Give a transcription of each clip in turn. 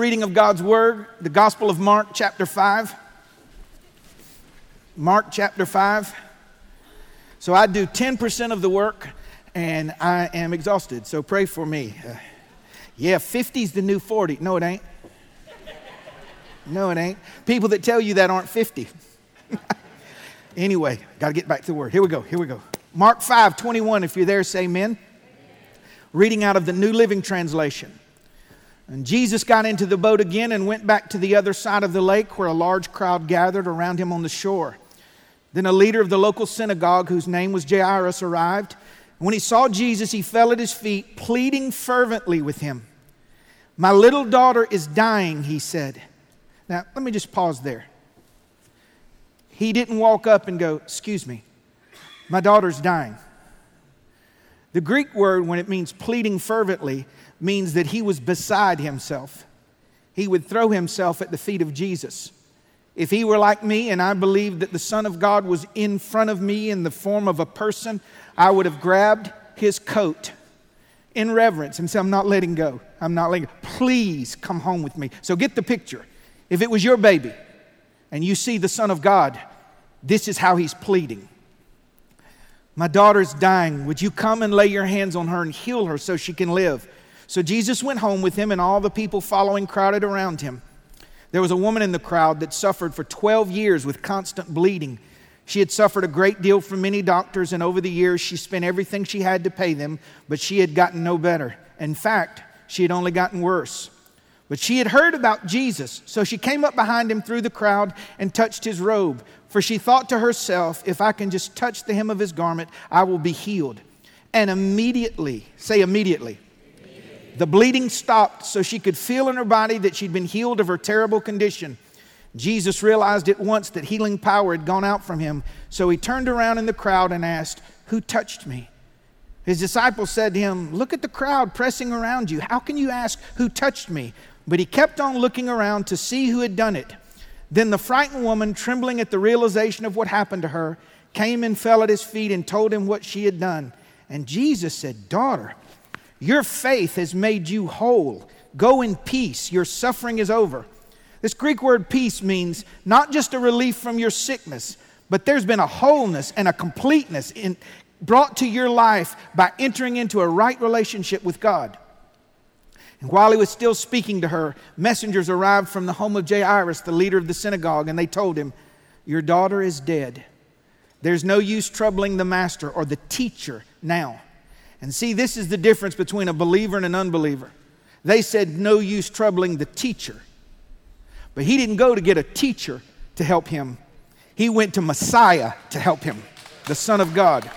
Reading of God's Word, the Gospel of Mark, chapter 5. Mark, chapter 5. So I do 10% of the work and I am exhausted, so pray for me. Uh, yeah, 50 is the new 40. No, it ain't. No, it ain't. People that tell you that aren't 50. anyway, got to get back to the Word. Here we go, here we go. Mark 5, 21, if you're there, say amen. Reading out of the New Living Translation. And Jesus got into the boat again and went back to the other side of the lake where a large crowd gathered around him on the shore. Then a leader of the local synagogue, whose name was Jairus, arrived. When he saw Jesus, he fell at his feet, pleading fervently with him. My little daughter is dying, he said. Now, let me just pause there. He didn't walk up and go, Excuse me, my daughter's dying. The Greek word, when it means pleading fervently, means that he was beside himself. He would throw himself at the feet of Jesus. If he were like me and I believed that the Son of God was in front of me in the form of a person, I would have grabbed his coat in reverence and said, I'm not letting go. I'm not letting go. Please come home with me. So get the picture. If it was your baby and you see the Son of God, this is how he's pleading. My daughter's dying. Would you come and lay your hands on her and heal her so she can live? So Jesus went home with him, and all the people following crowded around him. There was a woman in the crowd that suffered for 12 years with constant bleeding. She had suffered a great deal from many doctors, and over the years she spent everything she had to pay them, but she had gotten no better. In fact, she had only gotten worse. But she had heard about Jesus, so she came up behind him through the crowd and touched his robe. For she thought to herself, if I can just touch the hem of his garment, I will be healed. And immediately, say immediately, the bleeding stopped so she could feel in her body that she'd been healed of her terrible condition. Jesus realized at once that healing power had gone out from him, so he turned around in the crowd and asked, Who touched me? His disciples said to him, Look at the crowd pressing around you. How can you ask, Who touched me? But he kept on looking around to see who had done it. Then the frightened woman, trembling at the realization of what happened to her, came and fell at his feet and told him what she had done. And Jesus said, Daughter, your faith has made you whole. Go in peace. Your suffering is over. This Greek word peace means not just a relief from your sickness, but there's been a wholeness and a completeness in, brought to your life by entering into a right relationship with God. And while he was still speaking to her, messengers arrived from the home of Jairus, the leader of the synagogue, and they told him, Your daughter is dead. There's no use troubling the master or the teacher now. And see, this is the difference between a believer and an unbeliever. They said, no use troubling the teacher. But he didn't go to get a teacher to help him, he went to Messiah to help him, the Son of God.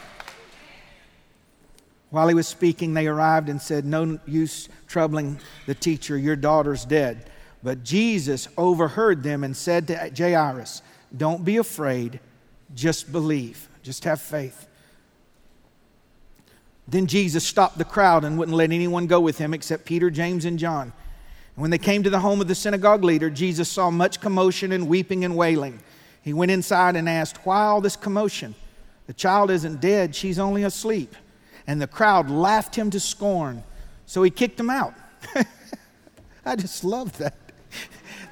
While he was speaking, they arrived and said, No use troubling the teacher, your daughter's dead. But Jesus overheard them and said to Jairus, Don't be afraid, just believe, just have faith. Then Jesus stopped the crowd and wouldn't let anyone go with him except Peter, James, and John. And when they came to the home of the synagogue leader, Jesus saw much commotion and weeping and wailing. He went inside and asked, Why all this commotion? The child isn't dead, she's only asleep. And the crowd laughed him to scorn. So he kicked them out. I just love that.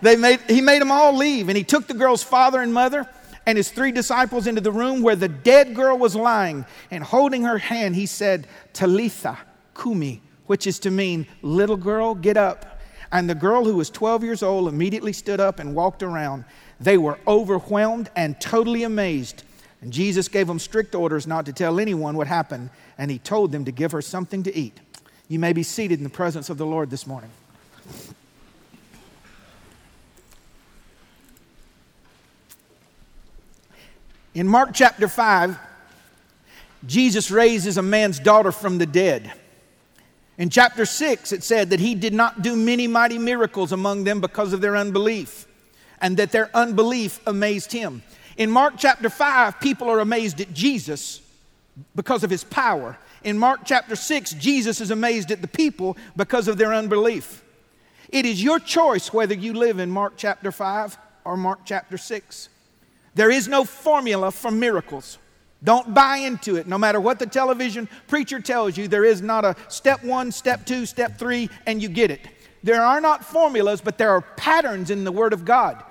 They made, he made them all leave, and he took the girl's father and mother and his three disciples into the room where the dead girl was lying. And holding her hand, he said, Talitha Kumi, which is to mean, little girl, get up. And the girl who was 12 years old immediately stood up and walked around. They were overwhelmed and totally amazed. And Jesus gave them strict orders not to tell anyone what happened, and he told them to give her something to eat. You may be seated in the presence of the Lord this morning. In Mark chapter 5, Jesus raises a man's daughter from the dead. In chapter 6, it said that he did not do many mighty miracles among them because of their unbelief, and that their unbelief amazed him. In Mark chapter 5, people are amazed at Jesus because of his power. In Mark chapter 6, Jesus is amazed at the people because of their unbelief. It is your choice whether you live in Mark chapter 5 or Mark chapter 6. There is no formula for miracles. Don't buy into it. No matter what the television preacher tells you, there is not a step one, step two, step three, and you get it. There are not formulas, but there are patterns in the Word of God.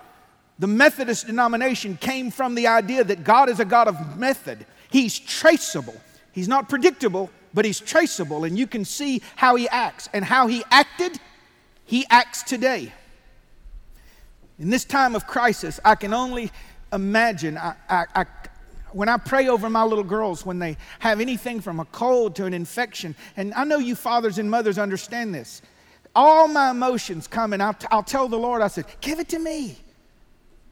The Methodist denomination came from the idea that God is a God of method. He's traceable. He's not predictable, but He's traceable, and you can see how He acts. And how He acted, He acts today. In this time of crisis, I can only imagine. I, I, I, when I pray over my little girls, when they have anything from a cold to an infection, and I know you fathers and mothers understand this, all my emotions come and I'll, I'll tell the Lord, I said, give it to me.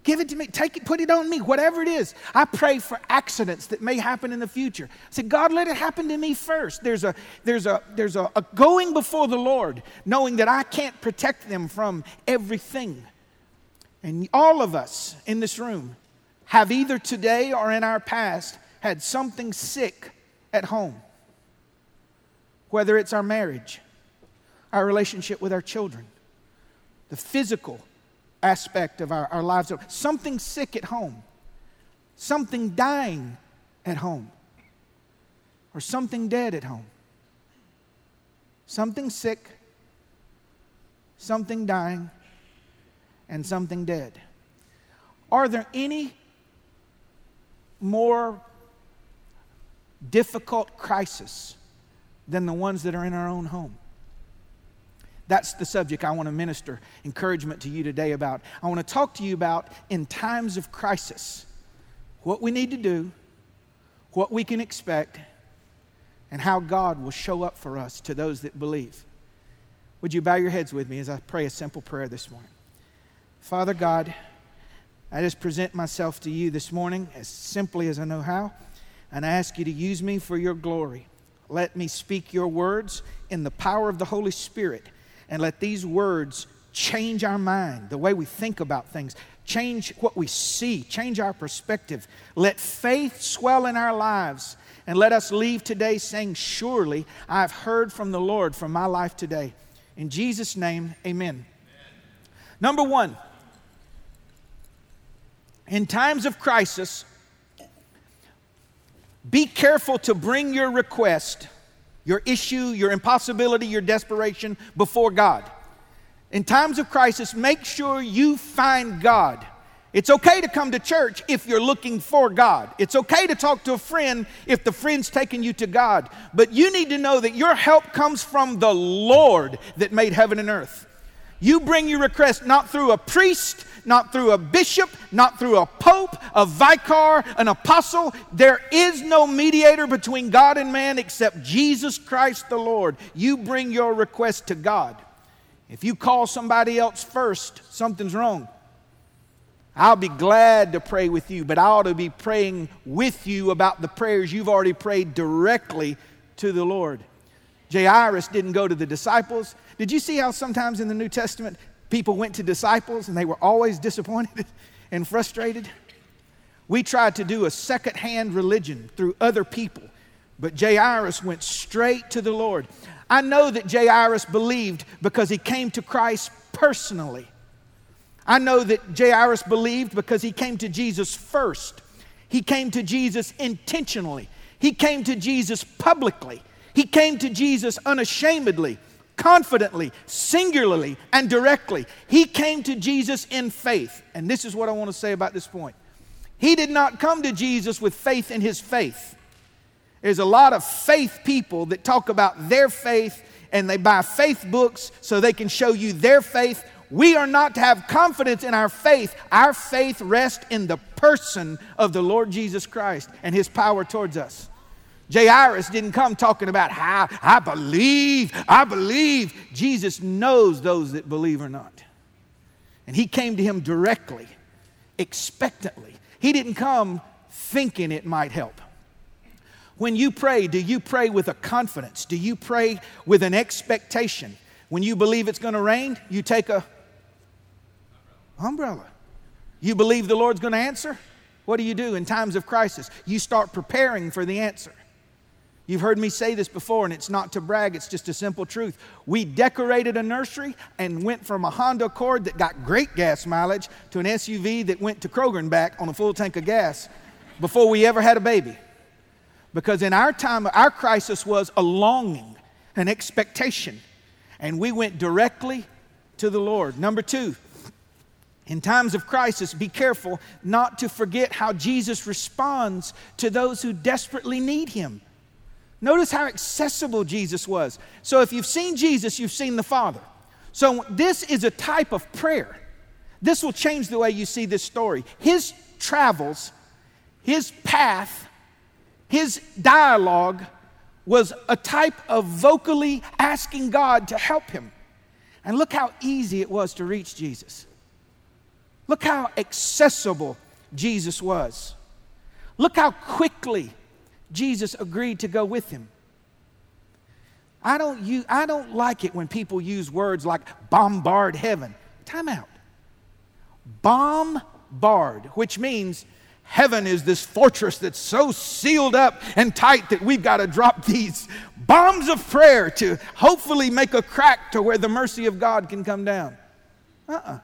Give it to me. Take it, put it on me, whatever it is. I pray for accidents that may happen in the future. I said, God, let it happen to me first. There's a there's a there's a, a going before the Lord, knowing that I can't protect them from everything. And all of us in this room have either today or in our past had something sick at home. Whether it's our marriage, our relationship with our children, the physical aspect of our, our lives, something sick at home, something dying at home, or something dead at home. Something sick, something dying, and something dead. Are there any more difficult crisis than the ones that are in our own home? That's the subject I want to minister encouragement to you today about. I want to talk to you about in times of crisis what we need to do, what we can expect, and how God will show up for us to those that believe. Would you bow your heads with me as I pray a simple prayer this morning? Father God, I just present myself to you this morning as simply as I know how, and I ask you to use me for your glory. Let me speak your words in the power of the Holy Spirit, and let these words change our mind, the way we think about things, change what we see, change our perspective. Let faith swell in our lives, and let us leave today saying, Surely I've heard from the Lord for my life today. In Jesus' name, amen. amen. Number one, in times of crisis, be careful to bring your request, your issue, your impossibility, your desperation before God. In times of crisis, make sure you find God. It's okay to come to church if you're looking for God. It's okay to talk to a friend if the friend's taking you to God. But you need to know that your help comes from the Lord that made heaven and earth. You bring your request not through a priest, not through a bishop, not through a pope, a vicar, an apostle. There is no mediator between God and man except Jesus Christ the Lord. You bring your request to God. If you call somebody else first, something's wrong. I'll be glad to pray with you, but I ought to be praying with you about the prayers you've already prayed directly to the Lord. Jairus didn't go to the disciples. Did you see how sometimes in the New Testament people went to disciples and they were always disappointed and frustrated? We tried to do a second-hand religion through other people, but Jairus went straight to the Lord. I know that Jairus believed because he came to Christ personally. I know that Jairus believed because he came to Jesus first. He came to Jesus intentionally. He came to Jesus publicly. He came to Jesus unashamedly confidently, singularly, and directly. He came to Jesus in faith. And this is what I want to say about this point. He did not come to Jesus with faith in his faith. There's a lot of faith people that talk about their faith and they buy faith books so they can show you their faith. We are not to have confidence in our faith. Our faith rests in the person of the Lord Jesus Christ and his power towards us. Jairus didn't come talking about how I believe, I believe. Jesus knows those that believe or not. And he came to him directly, expectantly. He didn't come thinking it might help. When you pray, do you pray with a confidence? Do you pray with an expectation? When you believe it's going to rain, you take a umbrella. You believe the Lord's going to answer? What do you do in times of crisis? You start preparing for the answer. You've heard me say this before, and it's not to brag, it's just a simple truth. We decorated a nursery and went from a Honda Accord that got great gas mileage to an SUV that went to Kroger and back on a full tank of gas before we ever had a baby. Because in our time, our crisis was a longing, an expectation. And we went directly to the Lord. Number two, in times of crisis, be careful not to forget how Jesus responds to those who desperately need him. Notice how accessible Jesus was. So, if you've seen Jesus, you've seen the Father. So, this is a type of prayer. This will change the way you see this story. His travels, his path, his dialogue was a type of vocally asking God to help him. And look how easy it was to reach Jesus. Look how accessible Jesus was. Look how quickly Jesus agreed to go with him. I don't, use, I don't like it when people use words like bombard heaven. Time out. Bombard, which means heaven is this fortress that's so sealed up and tight that we've got to drop these bombs of prayer to hopefully make a crack to where the mercy of God can come down. Uh uh-uh. uh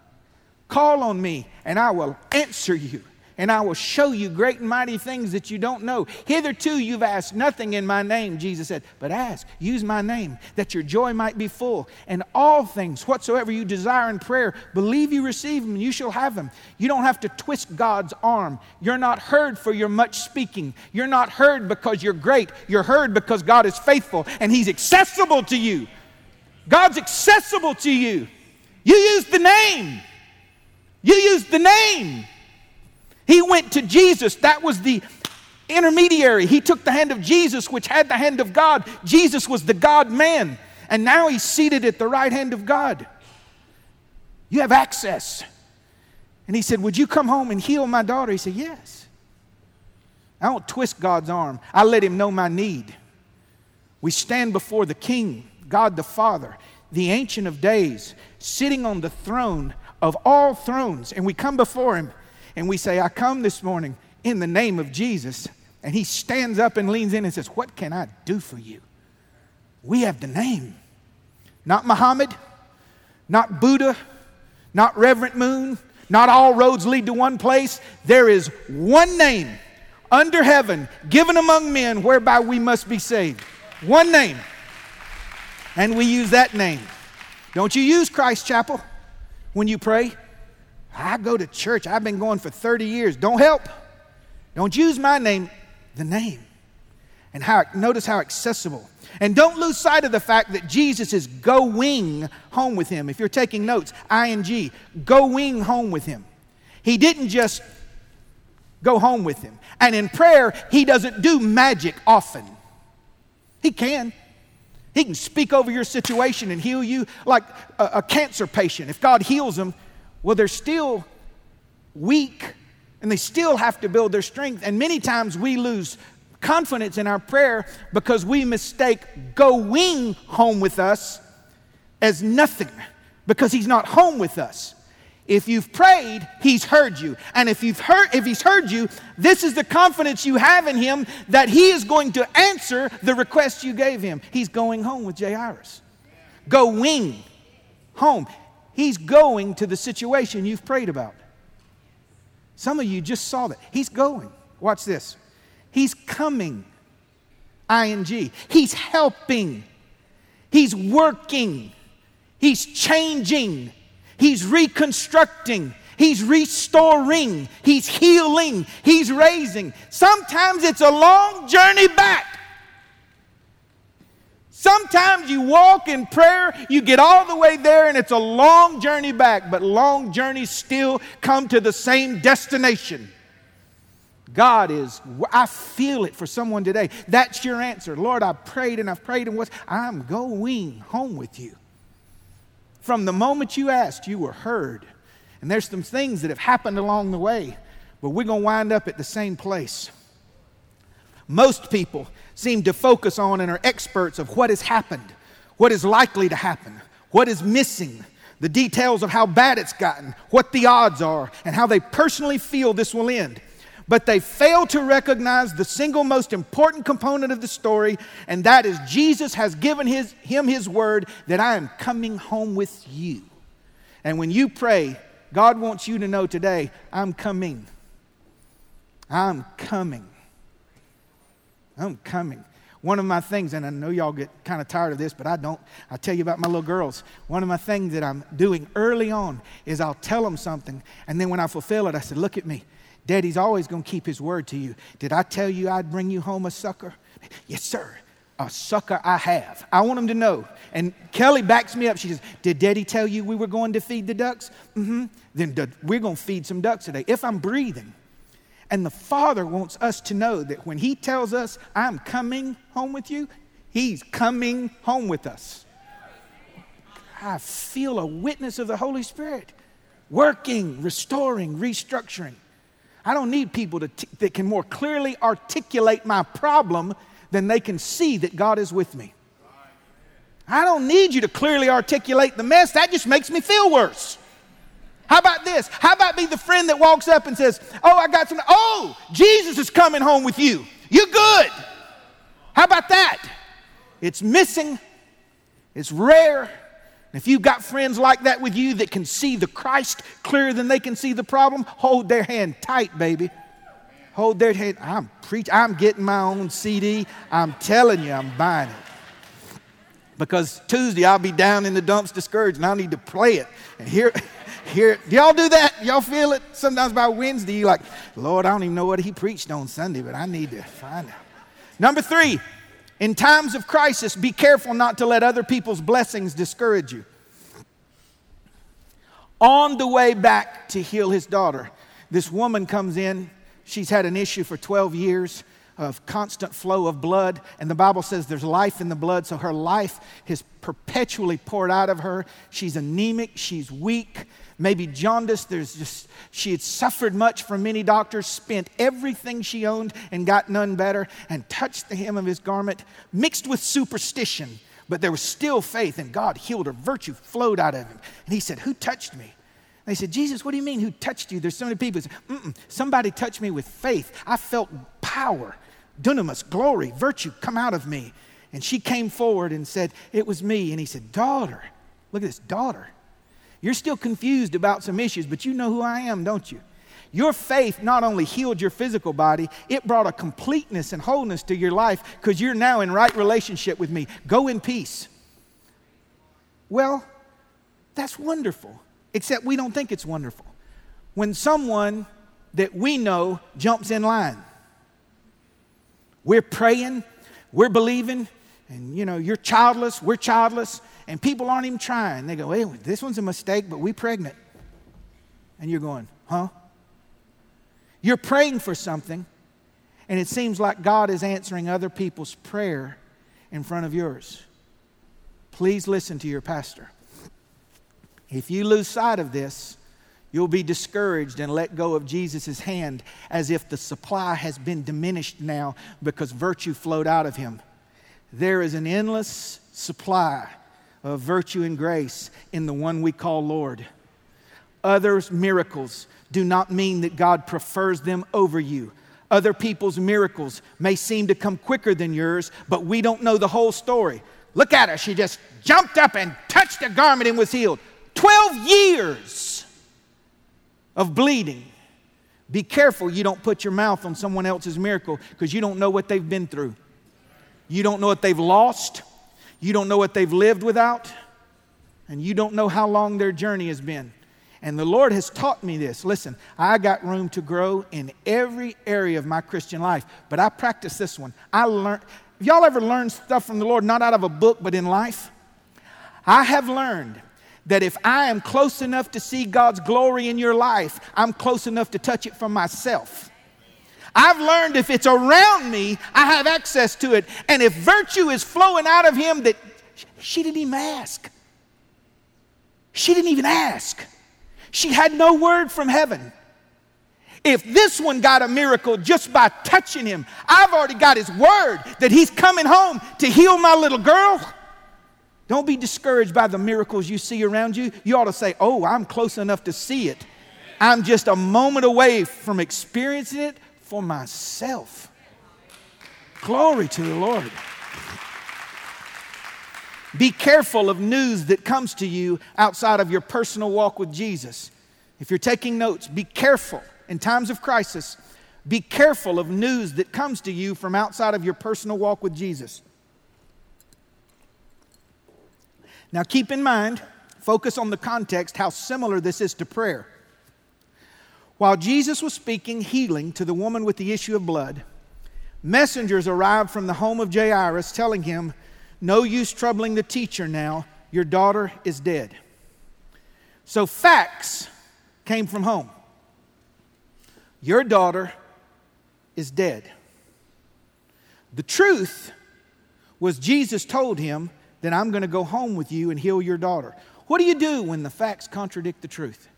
Call on me, and I will answer you and I will show you great and mighty things that you don't know. Hitherto you've asked nothing in my name, Jesus said, but ask, use my name, that your joy might be full. And all things, whatsoever you desire in prayer, believe you receive them, and you shall have them. You don't have to twist God's arm. You're not heard for your much speaking. You're not heard because you're great. You're heard because God is faithful and He's accessible to you. God's accessible to you. You use the name. You use the name. He went to Jesus. That was the intermediary. He took the hand of Jesus, which had the hand of God. Jesus was the God man. And now he's seated at the right hand of God. You have access. And he said, Would you come home and heal my daughter? He said, Yes. I don't twist God's arm, I let him know my need. We stand before the King, God the Father, the Ancient of Days, sitting on the throne of all thrones, and we come before him and we say, I come this morning in the name of Jesus. And he stands up and leans in and says, What can I do for you? We have the name. Not Muhammad, not Buddha, not Reverend Moon, not all roads lead to one place. There is one name under heaven given among men whereby we must be saved. One name. And we use that name. Don't you use Christ Chapel when you pray? I go to church. I've been going for 30 years. Don't help. Don't use my name, the name. And how notice how accessible. And don't lose sight of the fact that Jesus is going home with him. If you're taking notes, ing, going home with him. He didn't just go home with him. And in prayer, he doesn't do magic often. He can. He can speak over your situation and heal you like a, a cancer patient. If God heals them, well, they're still weak and they still have to build their strength. And many times we lose confidence in our prayer because we mistake going home with us as nothing because he's not home with us. If you've prayed, he's heard you. And if you've heard if he's heard you, this is the confidence you have in him that he is going to answer the request you gave him. He's going home with Jairus. Going home. He's going to the situation you've prayed about. Some of you just saw that. He's going. Watch this. He's coming. ING. He's helping. He's working. He's changing. He's reconstructing. He's restoring. He's healing. He's raising. Sometimes it's a long journey back. Sometimes you walk in prayer, you get all the way there, and it's a long journey back, but long journeys still come to the same destination. God is, I feel it for someone today. That's your answer. Lord, I prayed and I've prayed and I'm going home with you. From the moment you asked, you were heard. And there's some things that have happened along the way, but we're going to wind up at the same place. Most people seem to focus on and are experts of what has happened, what is likely to happen, what is missing, the details of how bad it's gotten, what the odds are, and how they personally feel this will end. But they fail to recognize the single most important component of the story, and that is Jesus has given his, him his word that I am coming home with you. And when you pray, God wants you to know today, I'm coming. I'm coming. I'm coming. One of my things, and I know y'all get kind of tired of this, but I don't. I'll tell you about my little girls. One of my things that I'm doing early on is I'll tell them something, and then when I fulfill it, I said, Look at me. Daddy's always going to keep his word to you. Did I tell you I'd bring you home a sucker? Yes, sir. A sucker I have. I want them to know. And Kelly backs me up. She says, Did Daddy tell you we were going to feed the ducks? Mm hmm. Then we're going to feed some ducks today. If I'm breathing, and the Father wants us to know that when He tells us, I'm coming home with you, He's coming home with us. I feel a witness of the Holy Spirit working, restoring, restructuring. I don't need people t- that can more clearly articulate my problem than they can see that God is with me. I don't need you to clearly articulate the mess, that just makes me feel worse. How about this? How about be the friend that walks up and says, Oh, I got some, oh, Jesus is coming home with you. You're good. How about that? It's missing, it's rare. If you've got friends like that with you that can see the Christ clearer than they can see the problem, hold their hand tight, baby. Hold their hand. I'm preaching. I'm getting my own CD. I'm telling you, I'm buying it. Because Tuesday I'll be down in the dumps discouraged and I need to play it. And here here, y'all do that? Y'all feel it? Sometimes by Wednesday, you're like, Lord, I don't even know what he preached on Sunday, but I need to find out. Number three, in times of crisis, be careful not to let other people's blessings discourage you. On the way back to heal his daughter, this woman comes in. She's had an issue for 12 years of constant flow of blood. And the Bible says there's life in the blood, so her life is perpetually poured out of her. She's anemic, she's weak, maybe jaundice. There's just, she had suffered much from many doctors, spent everything she owned and got none better, and touched the hem of his garment, mixed with superstition. But there was still faith, and God healed her. Virtue flowed out of him. And he said, Who touched me? They said, Jesus, what do you mean who touched you? There's so many people. Said, Somebody touched me with faith. I felt power, dunamis, glory, virtue come out of me. And she came forward and said, It was me. And he said, Daughter, look at this, daughter. You're still confused about some issues, but you know who I am, don't you? Your faith not only healed your physical body, it brought a completeness and wholeness to your life because you're now in right relationship with me. Go in peace. Well, that's wonderful, except we don't think it's wonderful. When someone that we know jumps in line, we're praying, we're believing, and you know, you're childless, we're childless, and people aren't even trying. They go, hey, this one's a mistake, but we pregnant. And you're going, huh? You're praying for something, and it seems like God is answering other people's prayer in front of yours. Please listen to your pastor. If you lose sight of this, you'll be discouraged and let go of Jesus' hand as if the supply has been diminished now because virtue flowed out of him. There is an endless supply of virtue and grace in the one we call Lord. Others' miracles do not mean that God prefers them over you. Other people's miracles may seem to come quicker than yours, but we don't know the whole story. Look at her. She just jumped up and touched a garment and was healed. 12 years of bleeding. Be careful you don't put your mouth on someone else's miracle because you don't know what they've been through. You don't know what they've lost. You don't know what they've lived without. And you don't know how long their journey has been. And the Lord has taught me this. Listen, I got room to grow in every area of my Christian life, but I practice this one. I learned, have y'all ever learned stuff from the Lord, not out of a book, but in life? I have learned that if I am close enough to see God's glory in your life, I'm close enough to touch it for myself. I've learned if it's around me, I have access to it. And if virtue is flowing out of him, that she didn't even ask. She didn't even ask. She had no word from heaven. If this one got a miracle just by touching him, I've already got his word that he's coming home to heal my little girl. Don't be discouraged by the miracles you see around you. You ought to say, Oh, I'm close enough to see it. I'm just a moment away from experiencing it for myself. Glory to the Lord. Be careful of news that comes to you outside of your personal walk with Jesus. If you're taking notes, be careful in times of crisis. Be careful of news that comes to you from outside of your personal walk with Jesus. Now, keep in mind, focus on the context, how similar this is to prayer. While Jesus was speaking healing to the woman with the issue of blood, messengers arrived from the home of Jairus telling him, No use troubling the teacher now, your daughter is dead. So, facts came from home. Your daughter is dead. The truth was Jesus told him that I'm going to go home with you and heal your daughter. What do you do when the facts contradict the truth?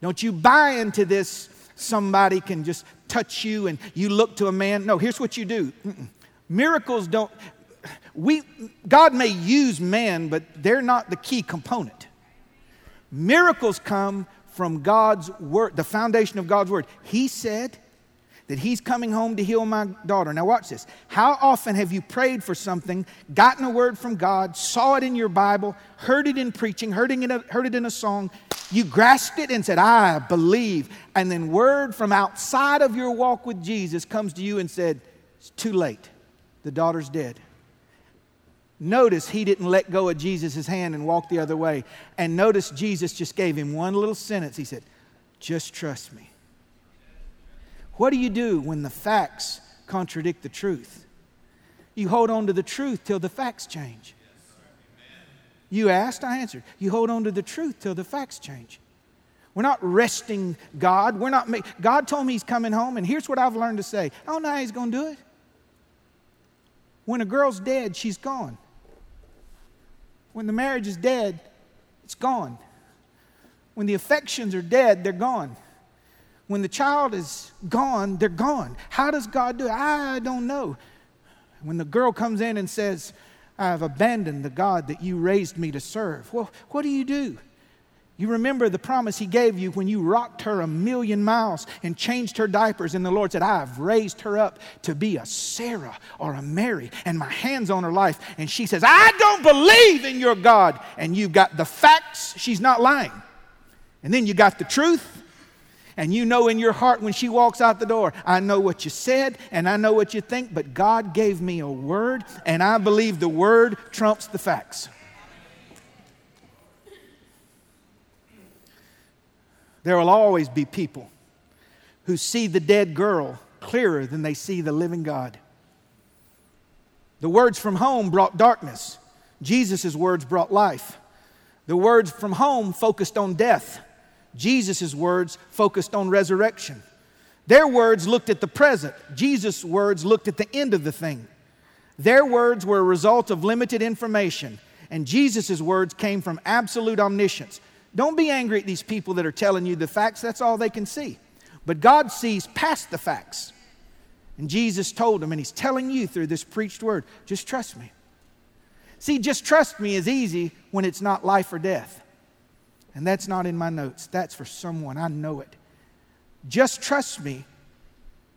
Don't you buy into this somebody can just touch you and you look to a man. No, here's what you do. Mm-mm. Miracles don't we God may use men, but they're not the key component. Miracles come from God's word, the foundation of God's word. He said that He's coming home to heal my daughter. Now, watch this. How often have you prayed for something, gotten a word from God, saw it in your Bible, heard it in preaching, heard it in a, heard it in a song? You grasped it and said, I believe. And then, word from outside of your walk with Jesus comes to you and said, It's too late. The daughter's dead. Notice he didn't let go of Jesus' hand and walk the other way. And notice Jesus just gave him one little sentence. He said, Just trust me. What do you do when the facts contradict the truth? You hold on to the truth till the facts change. You asked, I answered. You hold on to the truth till the facts change. We're not resting God. We're not God told me He's coming home, and here's what I've learned to say I don't know how He's going to do it. When a girl's dead, she's gone. When the marriage is dead, it's gone. When the affections are dead, they're gone. When the child is gone, they're gone. How does God do it? I don't know. When the girl comes in and says, I have abandoned the God that you raised me to serve. Well, what do you do? You remember the promise he gave you when you rocked her a million miles and changed her diapers, and the Lord said, I have raised her up to be a Sarah or a Mary, and my hands on her life. And she says, I don't believe in your God. And you've got the facts, she's not lying. And then you got the truth, and you know in your heart when she walks out the door, I know what you said and I know what you think, but God gave me a word, and I believe the word trumps the facts. There will always be people who see the dead girl clearer than they see the living God. The words from home brought darkness. Jesus' words brought life. The words from home focused on death. Jesus' words focused on resurrection. Their words looked at the present, Jesus' words looked at the end of the thing. Their words were a result of limited information, and Jesus' words came from absolute omniscience. Don't be angry at these people that are telling you the facts, that's all they can see. But God sees past the facts. And Jesus told them, and He's telling you through this preached word just trust me. See, just trust me is easy when it's not life or death. And that's not in my notes, that's for someone. I know it. Just trust me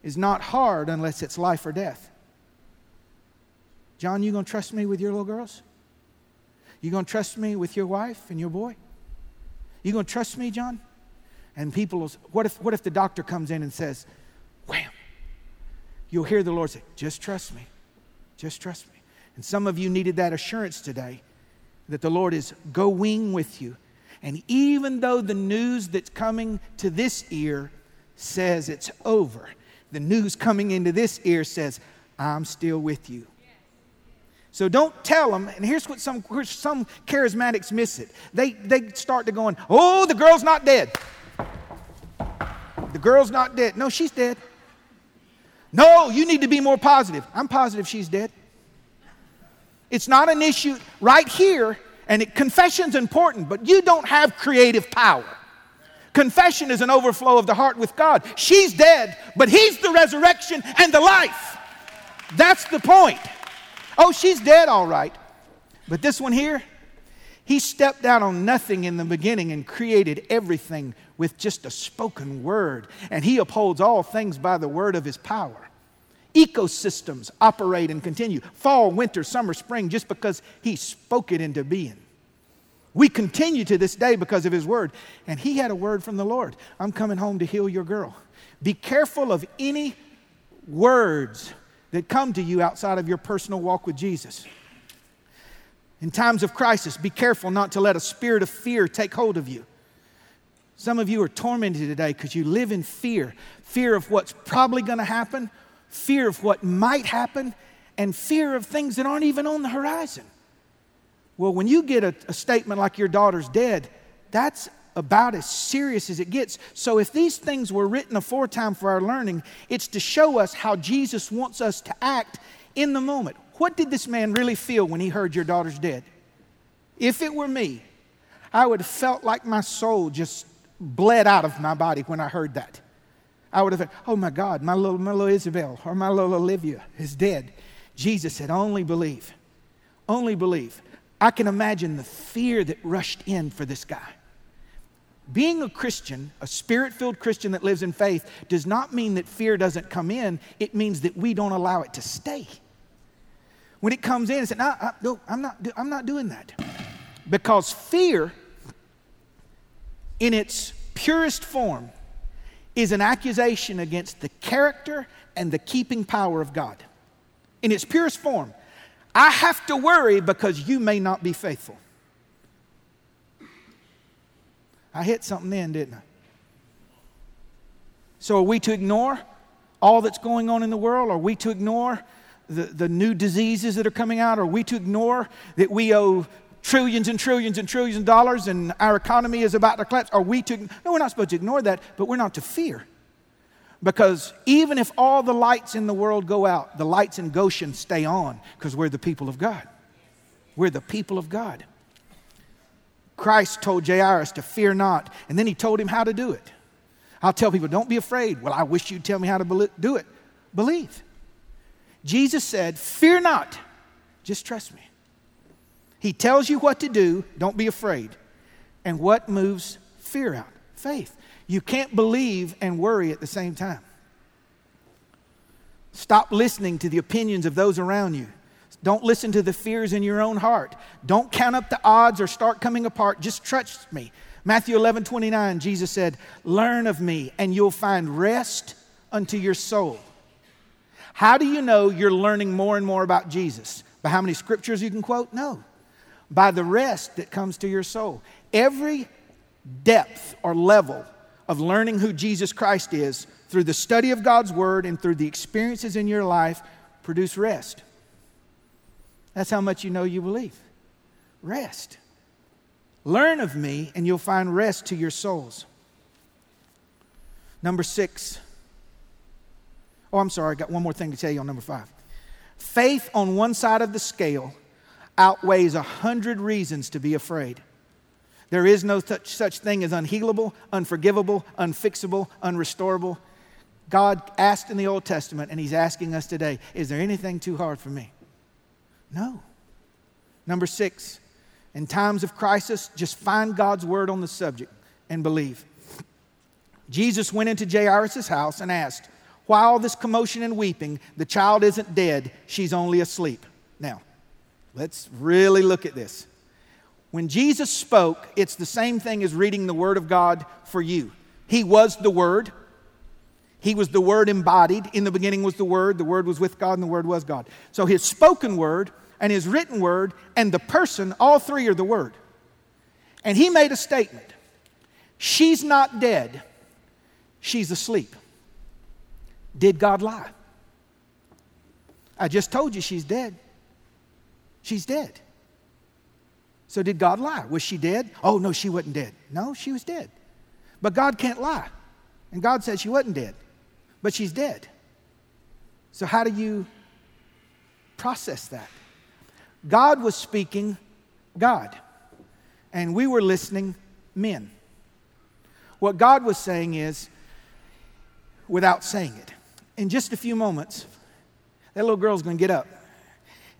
is not hard unless it's life or death. John, you going to trust me with your little girls? You going to trust me with your wife and your boy? You going to trust me, John? And people will, what if, what if the doctor comes in and says, wham? You'll hear the Lord say, just trust me. Just trust me. And some of you needed that assurance today that the Lord is going with you and even though the news that's coming to this ear says it's over, the news coming into this ear says, I'm still with you. So don't tell them, and here's what some, some charismatics miss it. They, they start to going, oh, the girl's not dead. The girl's not dead. No, she's dead. No, you need to be more positive. I'm positive she's dead. It's not an issue right here and it, confession's important, but you don't have creative power. Confession is an overflow of the heart with God. She's dead, but He's the resurrection and the life. That's the point. Oh, she's dead, all right. But this one here, He stepped out on nothing in the beginning and created everything with just a spoken word. And He upholds all things by the word of His power. Ecosystems operate and continue fall, winter, summer, spring, just because He spoke it into being. We continue to this day because of his word. And he had a word from the Lord I'm coming home to heal your girl. Be careful of any words that come to you outside of your personal walk with Jesus. In times of crisis, be careful not to let a spirit of fear take hold of you. Some of you are tormented today because you live in fear fear of what's probably going to happen, fear of what might happen, and fear of things that aren't even on the horizon. Well, when you get a, a statement like your daughter's dead, that's about as serious as it gets. So, if these things were written aforetime for our learning, it's to show us how Jesus wants us to act in the moment. What did this man really feel when he heard your daughter's dead? If it were me, I would have felt like my soul just bled out of my body when I heard that. I would have thought, oh my God, my little, my little Isabel or my little Olivia is dead. Jesus said, only believe. Only believe. I can imagine the fear that rushed in for this guy. Being a Christian, a spirit filled Christian that lives in faith, does not mean that fear doesn't come in. It means that we don't allow it to stay. When it comes in, say, no, I, no I'm, not, I'm not doing that. Because fear, in its purest form, is an accusation against the character and the keeping power of God. In its purest form, I have to worry because you may not be faithful. I hit something then, didn't I? So, are we to ignore all that's going on in the world? Are we to ignore the, the new diseases that are coming out? Are we to ignore that we owe trillions and trillions and trillions of dollars and our economy is about to collapse? Are we to? No, we're not supposed to ignore that, but we're not to fear. Because even if all the lights in the world go out, the lights in Goshen stay on because we're the people of God. We're the people of God. Christ told Jairus to fear not, and then he told him how to do it. I'll tell people, don't be afraid. Well, I wish you'd tell me how to do it. Believe. Jesus said, Fear not, just trust me. He tells you what to do, don't be afraid. And what moves fear out? Faith. You can't believe and worry at the same time. Stop listening to the opinions of those around you. Don't listen to the fears in your own heart. Don't count up the odds or start coming apart. Just trust me. Matthew 11 29, Jesus said, Learn of me, and you'll find rest unto your soul. How do you know you're learning more and more about Jesus? By how many scriptures you can quote? No. By the rest that comes to your soul. Every depth or level of learning who Jesus Christ is through the study of God's Word and through the experiences in your life produce rest. That's how much you know you believe. Rest. Learn of me, and you'll find rest to your souls. Number six. Oh, I'm sorry, I got one more thing to tell you on number five. Faith on one side of the scale outweighs a hundred reasons to be afraid. There is no such, such thing as unhealable, unforgivable, unfixable, unrestorable. God asked in the Old Testament, and He's asking us today Is there anything too hard for me? No. Number six, in times of crisis, just find God's word on the subject and believe. Jesus went into Jairus' house and asked, Why all this commotion and weeping? The child isn't dead, she's only asleep. Now, let's really look at this. When Jesus spoke, it's the same thing as reading the Word of God for you. He was the Word. He was the Word embodied. In the beginning was the Word. The Word was with God, and the Word was God. So His spoken Word and his written word and the person, all three are the word. And he made a statement She's not dead, she's asleep. Did God lie? I just told you she's dead. She's dead. So did God lie? Was she dead? Oh, no, she wasn't dead. No, she was dead. But God can't lie. And God said she wasn't dead, but she's dead. So, how do you process that? God was speaking God, and we were listening men. What God was saying is, without saying it, in just a few moments, that little girl's going to get up.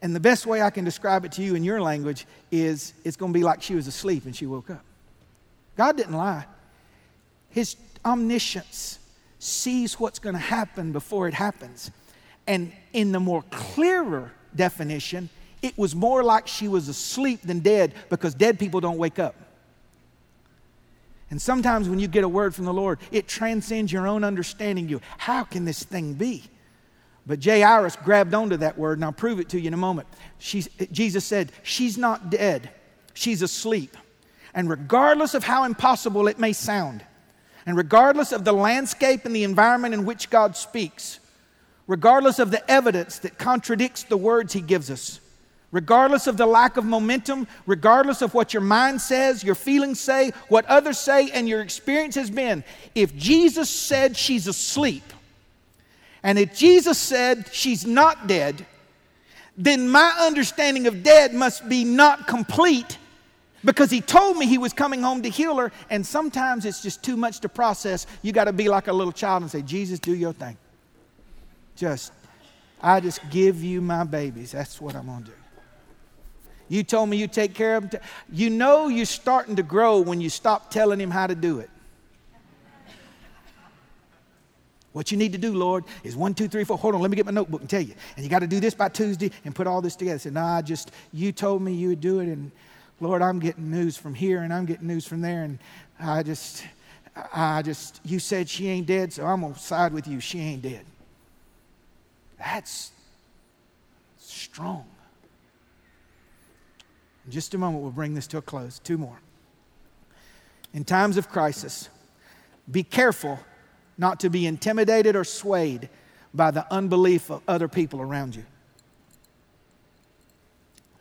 And the best way I can describe it to you in your language is it's going to be like she was asleep and she woke up. God didn't lie. His omniscience sees what's going to happen before it happens. And in the more clearer definition, It was more like she was asleep than dead because dead people don't wake up. And sometimes when you get a word from the Lord, it transcends your own understanding. You, how can this thing be? But Jairus grabbed onto that word, and I'll prove it to you in a moment. She's, Jesus said, She's not dead, she's asleep. And regardless of how impossible it may sound, and regardless of the landscape and the environment in which God speaks, regardless of the evidence that contradicts the words He gives us, regardless of the lack of momentum, regardless of what your mind says, your feelings say, what others say, and your experience has been, if Jesus said she's asleep, and if Jesus said she's not dead, then my understanding of dead must be not complete because he told me he was coming home to heal her. And sometimes it's just too much to process. You got to be like a little child and say, Jesus, do your thing. Just, I just give you my babies. That's what I'm going to do. You told me you take care of them. You know you're starting to grow when you stop telling him how to do it. What you need to do, Lord, is one, two, three, four. Hold on, let me get my notebook and tell you. And you got to do this by Tuesday and put all this together. I said, No, I just, you told me you would do it. And Lord, I'm getting news from here and I'm getting news from there. And I just, I just, you said she ain't dead, so I'm to side with you. She ain't dead. That's strong. In just a moment, we'll bring this to a close. Two more. In times of crisis, be careful not to be intimidated or swayed by the unbelief of other people around you.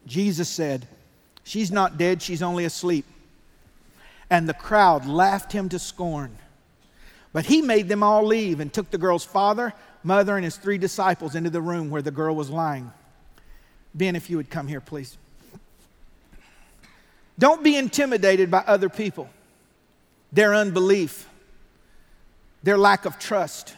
Jesus said, She's not dead, she's only asleep. And the crowd laughed him to scorn. But he made them all leave and took the girl's father, mother, and his three disciples into the room where the girl was lying. Ben, if you would come here, please. Don't be intimidated by other people, their unbelief, their lack of trust.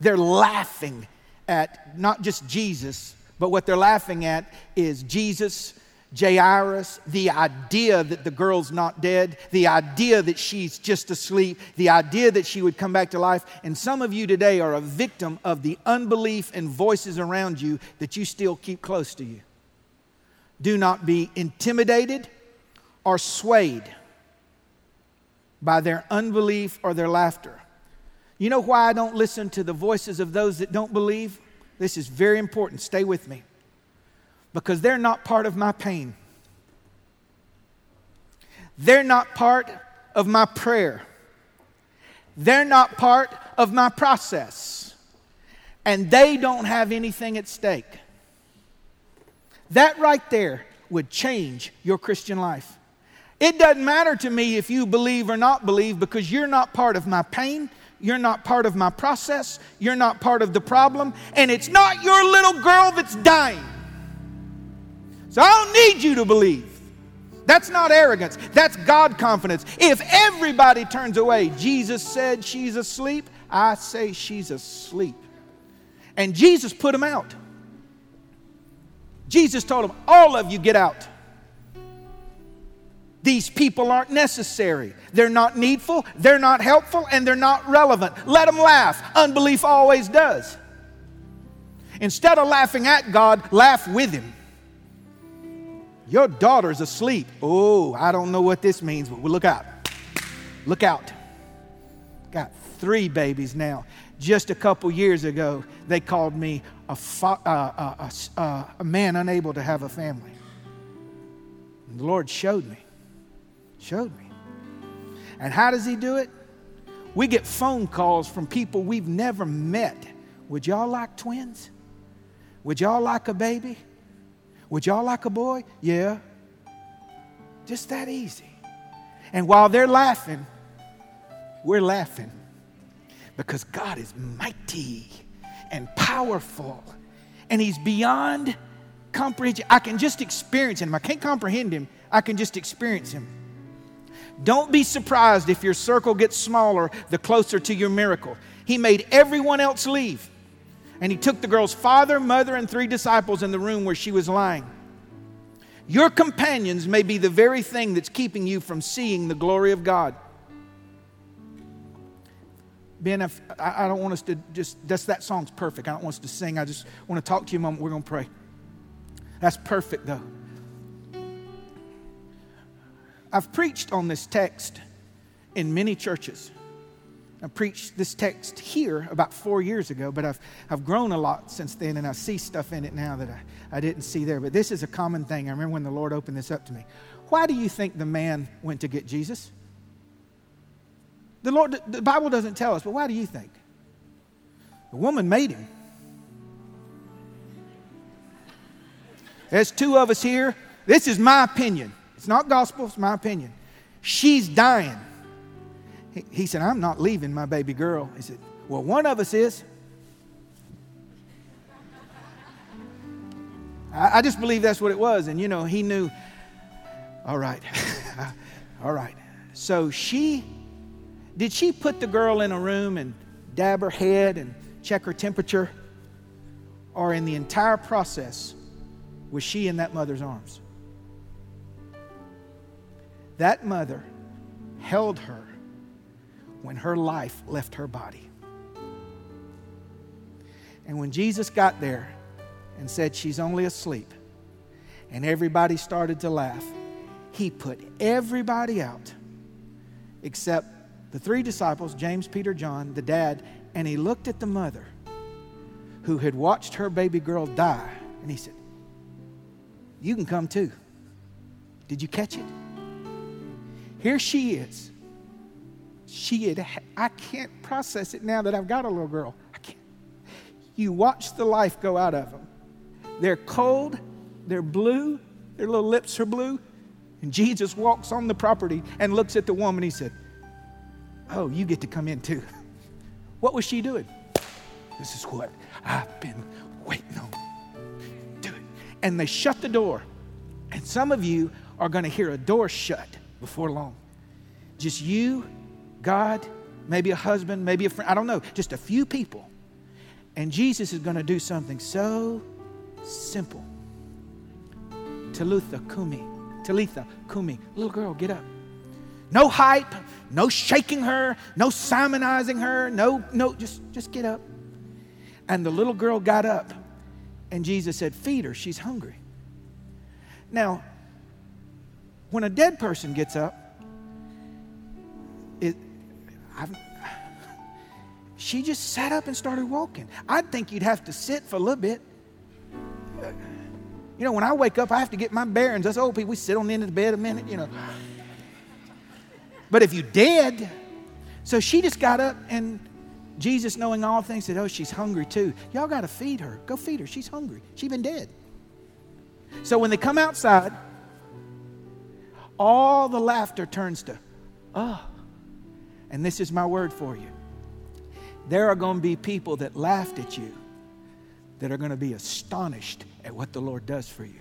They're laughing at not just Jesus, but what they're laughing at is Jesus Jairus, the idea that the girl's not dead, the idea that she's just asleep, the idea that she would come back to life. And some of you today are a victim of the unbelief and voices around you that you still keep close to you. Do not be intimidated or swayed by their unbelief or their laughter. You know why I don't listen to the voices of those that don't believe? This is very important. Stay with me because they're not part of my pain. They're not part of my prayer. They're not part of my process. And they don't have anything at stake. That right there would change your Christian life. It doesn't matter to me if you believe or not believe because you're not part of my pain. You're not part of my process. You're not part of the problem. And it's not your little girl that's dying. So I don't need you to believe. That's not arrogance, that's God confidence. If everybody turns away, Jesus said she's asleep, I say she's asleep. And Jesus put them out. Jesus told them, All of you get out. These people aren't necessary. They're not needful, they're not helpful, and they're not relevant. Let them laugh. Unbelief always does. Instead of laughing at God, laugh with Him. Your daughter's asleep. Oh, I don't know what this means, but look out. Look out. Got three babies now. Just a couple years ago, they called me a, uh, uh, a, uh, a man unable to have a family. And the Lord showed me. Showed me. And how does He do it? We get phone calls from people we've never met. Would y'all like twins? Would y'all like a baby? Would y'all like a boy? Yeah. Just that easy. And while they're laughing, we're laughing because God is mighty and powerful and He's beyond comprehension. I can just experience Him. I can't comprehend Him, I can just experience Him. Don't be surprised if your circle gets smaller the closer to your miracle. He made everyone else leave. And he took the girl's father, mother, and three disciples in the room where she was lying. Your companions may be the very thing that's keeping you from seeing the glory of God. Ben, if, I, don't want us to just, that's, that song's perfect. I don't want us to sing. I just want to talk to you a moment. We're going to pray. That's perfect, though. I've preached on this text in many churches. I preached this text here about four years ago, but I've, I've grown a lot since then, and I see stuff in it now that I, I didn't see there. But this is a common thing. I remember when the Lord opened this up to me. Why do you think the man went to get Jesus? The Lord, the Bible doesn't tell us, but why do you think? The woman made him. There's two of us here. This is my opinion. It's not gospel, it's my opinion. She's dying. He, he said, I'm not leaving my baby girl. He said, Well, one of us is. I, I just believe that's what it was. And, you know, he knew, all right, all right. So she, did she put the girl in a room and dab her head and check her temperature? Or in the entire process, was she in that mother's arms? That mother held her when her life left her body. And when Jesus got there and said, She's only asleep, and everybody started to laugh, he put everybody out except the three disciples James, Peter, John, the dad, and he looked at the mother who had watched her baby girl die, and he said, You can come too. Did you catch it? Here she is. She had, I can't process it now that I've got a little girl. I can't. You watch the life go out of them. They're cold, they're blue, their little lips are blue. And Jesus walks on the property and looks at the woman. He said, Oh, you get to come in too. What was she doing? This is what I've been waiting on. Do it. And they shut the door. And some of you are going to hear a door shut before long. Just you, God, maybe a husband, maybe a friend, I don't know, just a few people. And Jesus is going to do something so simple. Talitha Kumi. Talitha Kumi. Little girl, get up. No hype, no shaking her, no simonizing her, no, no, just, just get up. And the little girl got up, and Jesus said, Feed her, she's hungry. Now, when a dead person gets up, it, I've, she just sat up and started walking. I'd think you'd have to sit for a little bit. You know, when I wake up, I have to get my bearings. Us old people, we sit on the end of the bed a minute, you know. But if you dead, so she just got up and Jesus, knowing all things, said, Oh, she's hungry too. Y'all got to feed her. Go feed her. She's hungry. She's been dead. So when they come outside, all the laughter turns to, Oh, and this is my word for you. There are going to be people that laughed at you that are going to be astonished at what the Lord does for you.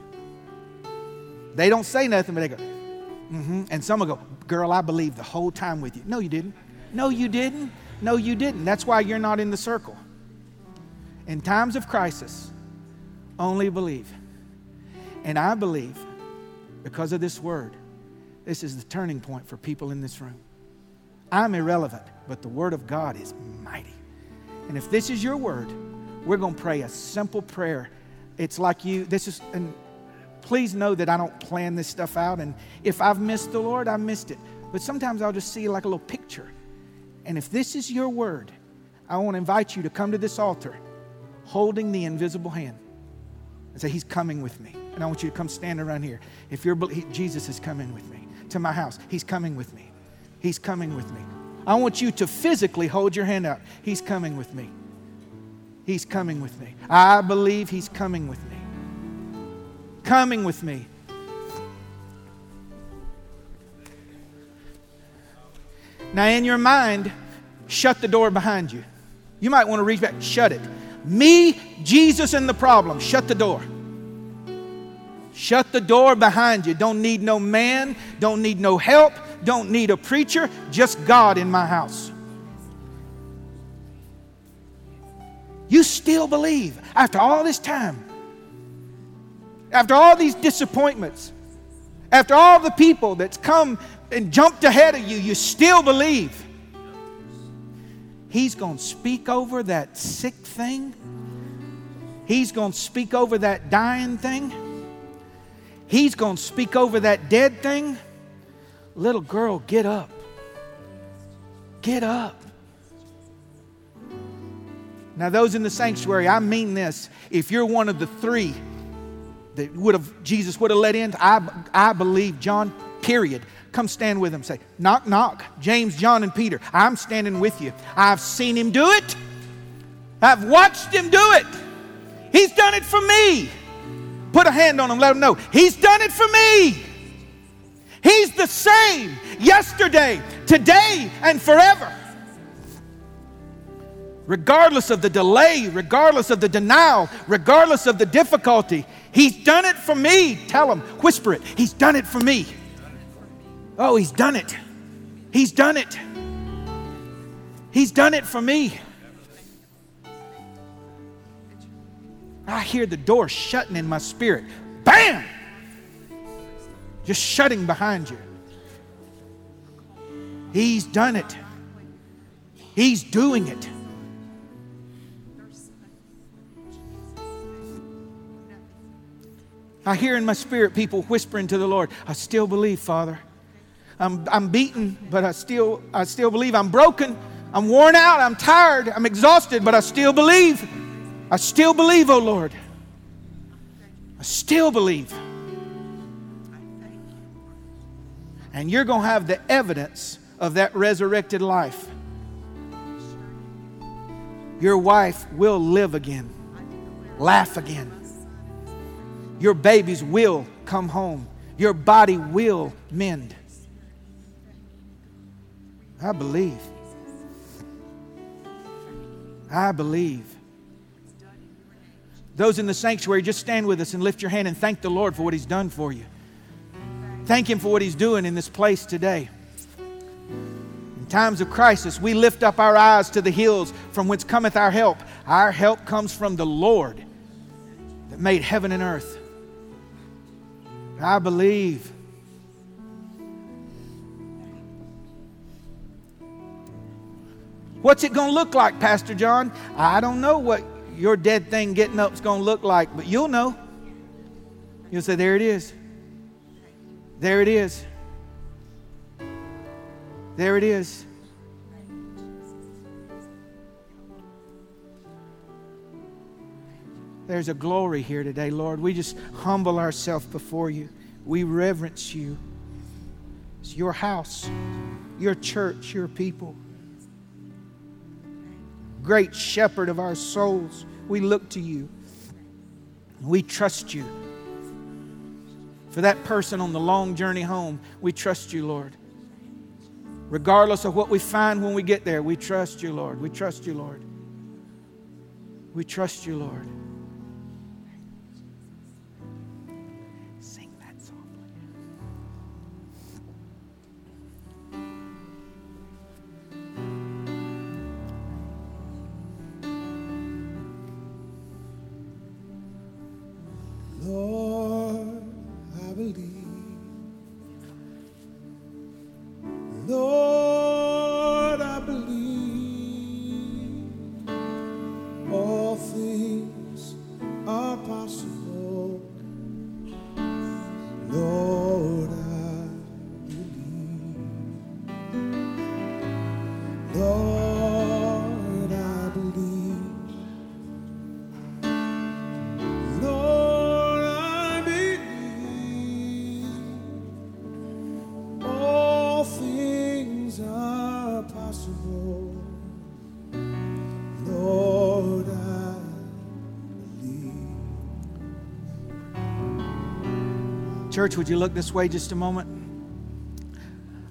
They don't say nothing, but they go, mm-hmm. And some will go, Girl, I believed the whole time with you. No, you didn't. No, you didn't. No, you didn't. That's why you're not in the circle. In times of crisis, only believe. And I believe, because of this word, this is the turning point for people in this room. I'm irrelevant, but the Word of God is mighty. And if this is your word, we're going to pray a simple prayer. It's like you, this is, and please know that I don't plan this stuff out. And if I've missed the Lord, I missed it. But sometimes I'll just see like a little picture. And if this is your word, I want to invite you to come to this altar holding the invisible hand and say, He's coming with me. And I want you to come stand around here. If you're, Jesus is coming with me to my house, He's coming with me. He's coming with me. I want you to physically hold your hand up. He's coming with me. He's coming with me. I believe He's coming with me. Coming with me. Now, in your mind, shut the door behind you. You might want to reach back, shut it. Me, Jesus, and the problem. Shut the door. Shut the door behind you. Don't need no man, don't need no help, don't need a preacher, just God in my house. You still believe after all this time, after all these disappointments, after all the people that's come and jumped ahead of you, you still believe. He's going to speak over that sick thing. He's going to speak over that dying thing. He's going to speak over that dead thing. Little girl, get up. Get up. Now, those in the sanctuary, I mean this. If you're one of the three that would have Jesus would have let in, I, I believe John, period. Come stand with him. Say, knock, knock. James, John, and Peter. I'm standing with you. I've seen him do it. I've watched him do it. He's done it for me. Put a hand on him, let him know. He's done it for me. He's the same yesterday, today, and forever. Regardless of the delay, regardless of the denial, regardless of the difficulty, He's done it for me. Tell him, whisper it. He's done it for me. Oh, He's done it. He's done it. He's done it for me. I hear the door shutting in my spirit. Bam! Just shutting behind you. He's done it. He's doing it. I hear in my spirit people whispering to the Lord, I still believe, Father. I'm, I'm beaten, but I still, I still believe. I'm broken. I'm worn out. I'm tired. I'm exhausted, but I still believe. I still believe, oh Lord. I still believe. And you're going to have the evidence of that resurrected life. Your wife will live again, laugh again. Your babies will come home. Your body will mend. I believe. I believe. Those in the sanctuary, just stand with us and lift your hand and thank the Lord for what He's done for you. Thank Him for what He's doing in this place today. In times of crisis, we lift up our eyes to the hills from whence cometh our help. Our help comes from the Lord that made heaven and earth. I believe. What's it going to look like, Pastor John? I don't know what your dead thing getting up is going to look like, but you'll know. You'll say, There it is. There it is. There it is. There's a glory here today, Lord. We just humble ourselves before you. We reverence you. It's your house, your church, your people. Great shepherd of our souls. We look to you. We trust you. For that person on the long journey home, we trust you, Lord. Regardless of what we find when we get there, we trust you, Lord. We trust you, Lord. We trust you, Lord. Church, would you look this way just a moment?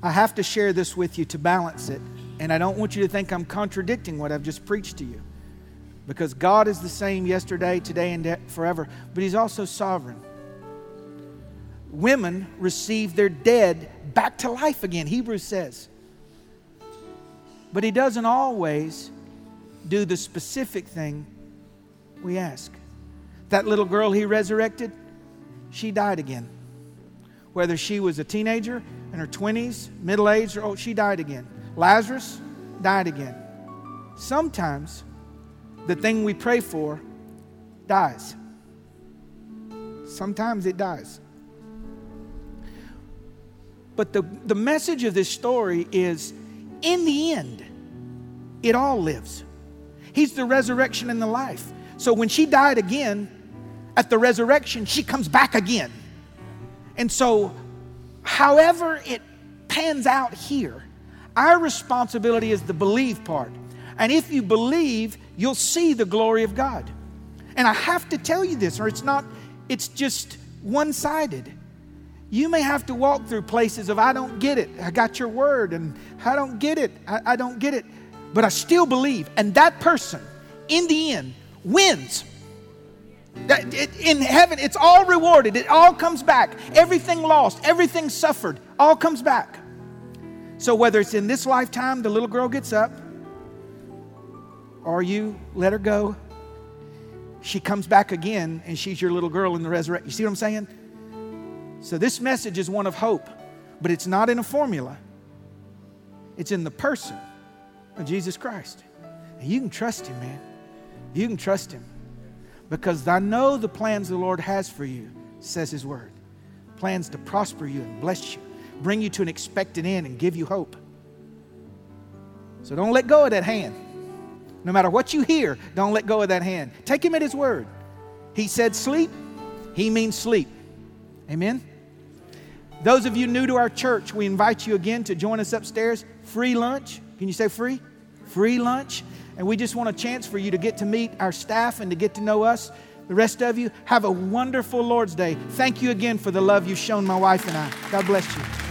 I have to share this with you to balance it, and I don't want you to think I'm contradicting what I've just preached to you. Because God is the same yesterday, today, and forever, but He's also sovereign. Women receive their dead back to life again, Hebrews says. But He doesn't always do the specific thing we ask. That little girl He resurrected, she died again whether she was a teenager in her 20s, middle aged, or oh, she died again. Lazarus died again. Sometimes the thing we pray for dies. Sometimes it dies. But the, the message of this story is in the end, it all lives. He's the resurrection and the life. So when she died again, at the resurrection, she comes back again. And so, however it pans out here, our responsibility is the believe part. And if you believe, you'll see the glory of God. And I have to tell you this, or it's not, it's just one sided. You may have to walk through places of, I don't get it. I got your word, and I don't get it. I, I don't get it. But I still believe. And that person, in the end, wins. In heaven, it's all rewarded. It all comes back. Everything lost, everything suffered, all comes back. So whether it's in this lifetime, the little girl gets up, or you let her go, she comes back again and she's your little girl in the resurrection. You see what I'm saying? So this message is one of hope, but it's not in a formula. It's in the person of Jesus Christ. And you can trust him, man. You can trust him. Because I know the plans the Lord has for you, says his word. Plans to prosper you and bless you, bring you to an expected end and give you hope. So don't let go of that hand. No matter what you hear, don't let go of that hand. Take him at his word. He said sleep, he means sleep. Amen? Those of you new to our church, we invite you again to join us upstairs. Free lunch. Can you say free? Free lunch. And we just want a chance for you to get to meet our staff and to get to know us. The rest of you, have a wonderful Lord's Day. Thank you again for the love you've shown my wife and I. God bless you.